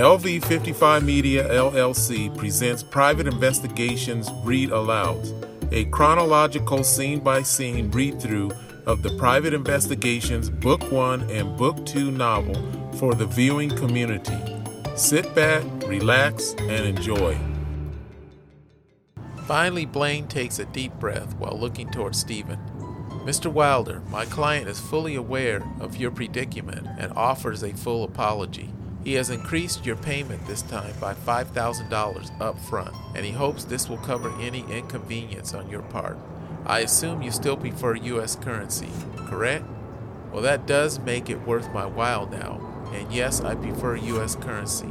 LV 55 Media LLC presents Private Investigations Read Aloud, a chronological scene by scene read through of the Private Investigations Book 1 and Book 2 novel for the viewing community. Sit back, relax, and enjoy. Finally, Blaine takes a deep breath while looking towards Steven. Mr. Wilder, my client is fully aware of your predicament and offers a full apology. He has increased your payment this time by $5,000 up front, and he hopes this will cover any inconvenience on your part. I assume you still prefer U.S. currency, correct? Well, that does make it worth my while now, and yes, I prefer U.S. currency.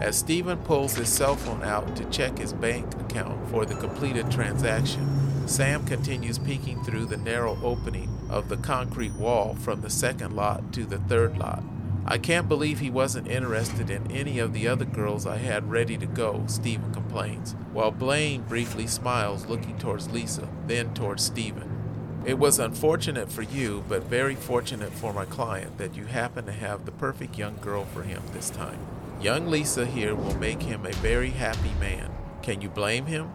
As Steven pulls his cell phone out to check his bank account for the completed transaction, Sam continues peeking through the narrow opening of the concrete wall from the second lot to the third lot. I can't believe he wasn't interested in any of the other girls I had ready to go, Steven complains, while Blaine briefly smiles, looking towards Lisa, then towards Steven. It was unfortunate for you, but very fortunate for my client that you happen to have the perfect young girl for him this time. Young Lisa here will make him a very happy man. Can you blame him?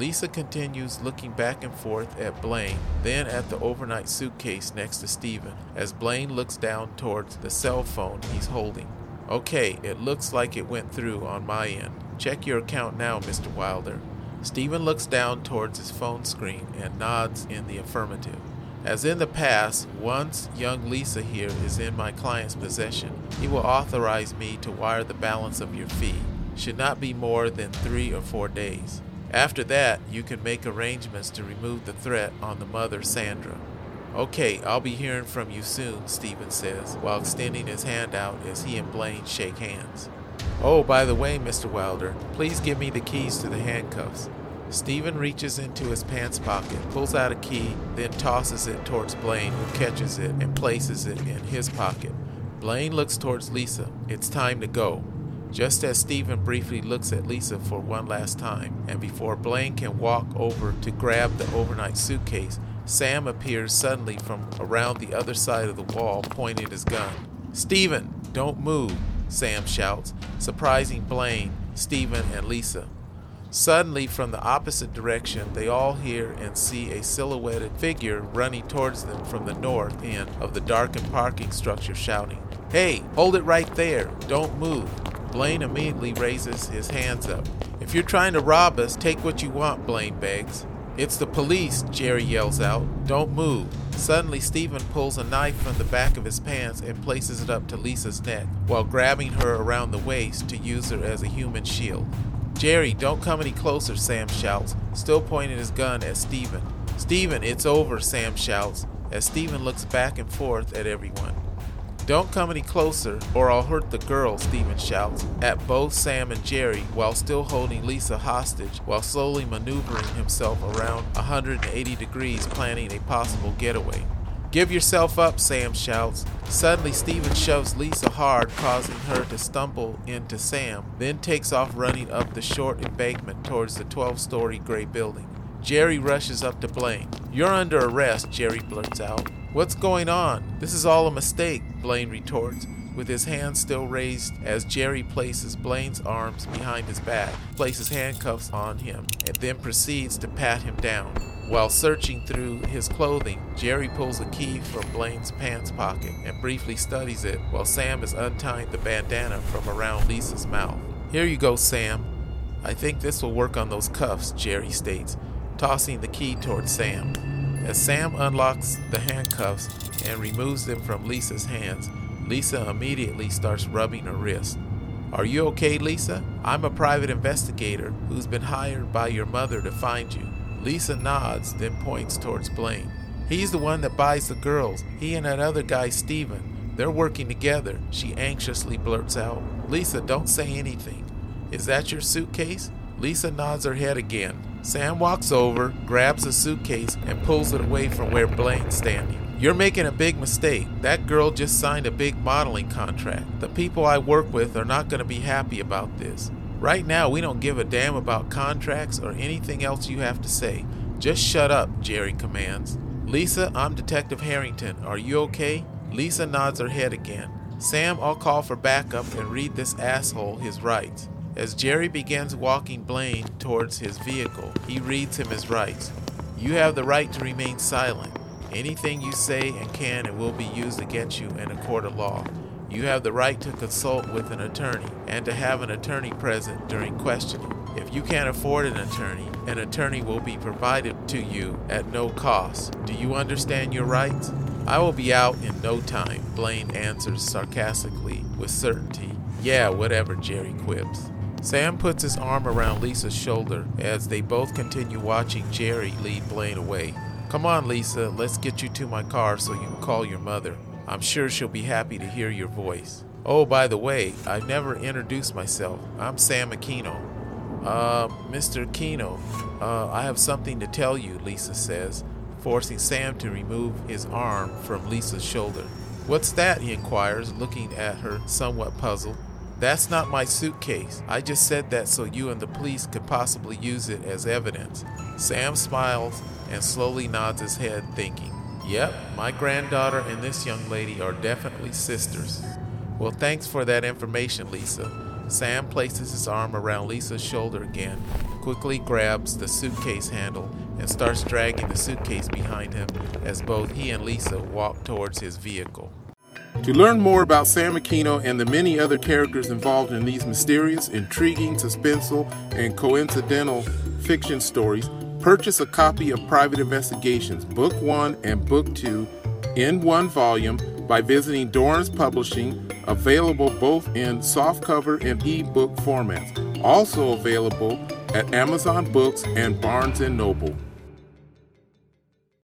Lisa continues looking back and forth at Blaine, then at the overnight suitcase next to Steven, as Blaine looks down towards the cell phone he's holding. Okay, it looks like it went through on my end. Check your account now, Mr. Wilder. Steven looks down towards his phone screen and nods in the affirmative. As in the past, once young Lisa here is in my client's possession, he will authorize me to wire the balance of your fee. Should not be more than three or four days. After that, you can make arrangements to remove the threat on the mother, Sandra. Okay, I'll be hearing from you soon, Steven says, while extending his hand out as he and Blaine shake hands. Oh, by the way, Mr. Wilder, please give me the keys to the handcuffs. Steven reaches into his pants pocket, pulls out a key, then tosses it towards Blaine, who catches it and places it in his pocket. Blaine looks towards Lisa. It's time to go. Just as Steven briefly looks at Lisa for one last time, and before Blaine can walk over to grab the overnight suitcase, Sam appears suddenly from around the other side of the wall, pointing his gun. Steven, don't move, Sam shouts, surprising Blaine, Steven, and Lisa. Suddenly, from the opposite direction, they all hear and see a silhouetted figure running towards them from the north end of the darkened parking structure, shouting, Hey, hold it right there! Don't move! Blaine immediately raises his hands up. If you're trying to rob us, take what you want, Blaine begs. It's the police, Jerry yells out. Don't move. Suddenly, Steven pulls a knife from the back of his pants and places it up to Lisa's neck, while grabbing her around the waist to use her as a human shield. Jerry, don't come any closer, Sam shouts, still pointing his gun at Steven. Steven, it's over, Sam shouts, as Steven looks back and forth at everyone. Don't come any closer, or I'll hurt the girl, Steven shouts at both Sam and Jerry while still holding Lisa hostage while slowly maneuvering himself around 180 degrees, planning a possible getaway. Give yourself up, Sam shouts. Suddenly, Steven shoves Lisa hard, causing her to stumble into Sam, then takes off running up the short embankment towards the 12 story gray building. Jerry rushes up to Blaine. You're under arrest, Jerry blurts out. What's going on? This is all a mistake, Blaine retorts, with his hands still raised as Jerry places Blaine's arms behind his back, places handcuffs on him, and then proceeds to pat him down. While searching through his clothing, Jerry pulls a key from Blaine's pants pocket and briefly studies it while Sam is untying the bandana from around Lisa's mouth. Here you go, Sam. I think this will work on those cuffs, Jerry states, tossing the key towards Sam. As Sam unlocks the handcuffs and removes them from Lisa's hands, Lisa immediately starts rubbing her wrist. Are you okay, Lisa? I'm a private investigator who's been hired by your mother to find you. Lisa nods, then points towards Blaine. He's the one that buys the girls. He and that other guy, Steven. They're working together, she anxiously blurts out. Lisa, don't say anything. Is that your suitcase? Lisa nods her head again. Sam walks over, grabs a suitcase, and pulls it away from where Blaine's standing. You're making a big mistake. That girl just signed a big modeling contract. The people I work with are not going to be happy about this. Right now, we don't give a damn about contracts or anything else you have to say. Just shut up, Jerry commands. Lisa, I'm Detective Harrington. Are you okay? Lisa nods her head again. Sam, I'll call for backup and read this asshole his rights. As Jerry begins walking Blaine towards his vehicle, he reads him his rights. You have the right to remain silent. Anything you say and can and will be used against you in a court of law. You have the right to consult with an attorney and to have an attorney present during questioning. If you can't afford an attorney, an attorney will be provided to you at no cost. Do you understand your rights? I will be out in no time, Blaine answers sarcastically with certainty. Yeah, whatever, Jerry quips. Sam puts his arm around Lisa's shoulder as they both continue watching Jerry lead Blaine away. Come on, Lisa, let's get you to my car so you can call your mother. I'm sure she'll be happy to hear your voice. Oh, by the way, I never introduced myself. I'm Sam Aquino. Uh, Mr. Aquino, uh, I have something to tell you, Lisa says, forcing Sam to remove his arm from Lisa's shoulder. What's that? he inquires, looking at her somewhat puzzled. That's not my suitcase. I just said that so you and the police could possibly use it as evidence. Sam smiles and slowly nods his head, thinking, Yep, my granddaughter and this young lady are definitely sisters. Well, thanks for that information, Lisa. Sam places his arm around Lisa's shoulder again, quickly grabs the suitcase handle, and starts dragging the suitcase behind him as both he and Lisa walk towards his vehicle. To learn more about Sam Aquino and the many other characters involved in these mysterious, intriguing, suspenseful, and coincidental fiction stories, purchase a copy of Private Investigations, Book 1 and Book 2, in one volume by visiting Dorrance Publishing, available both in softcover and ebook formats. Also available at Amazon Books and Barnes & Noble.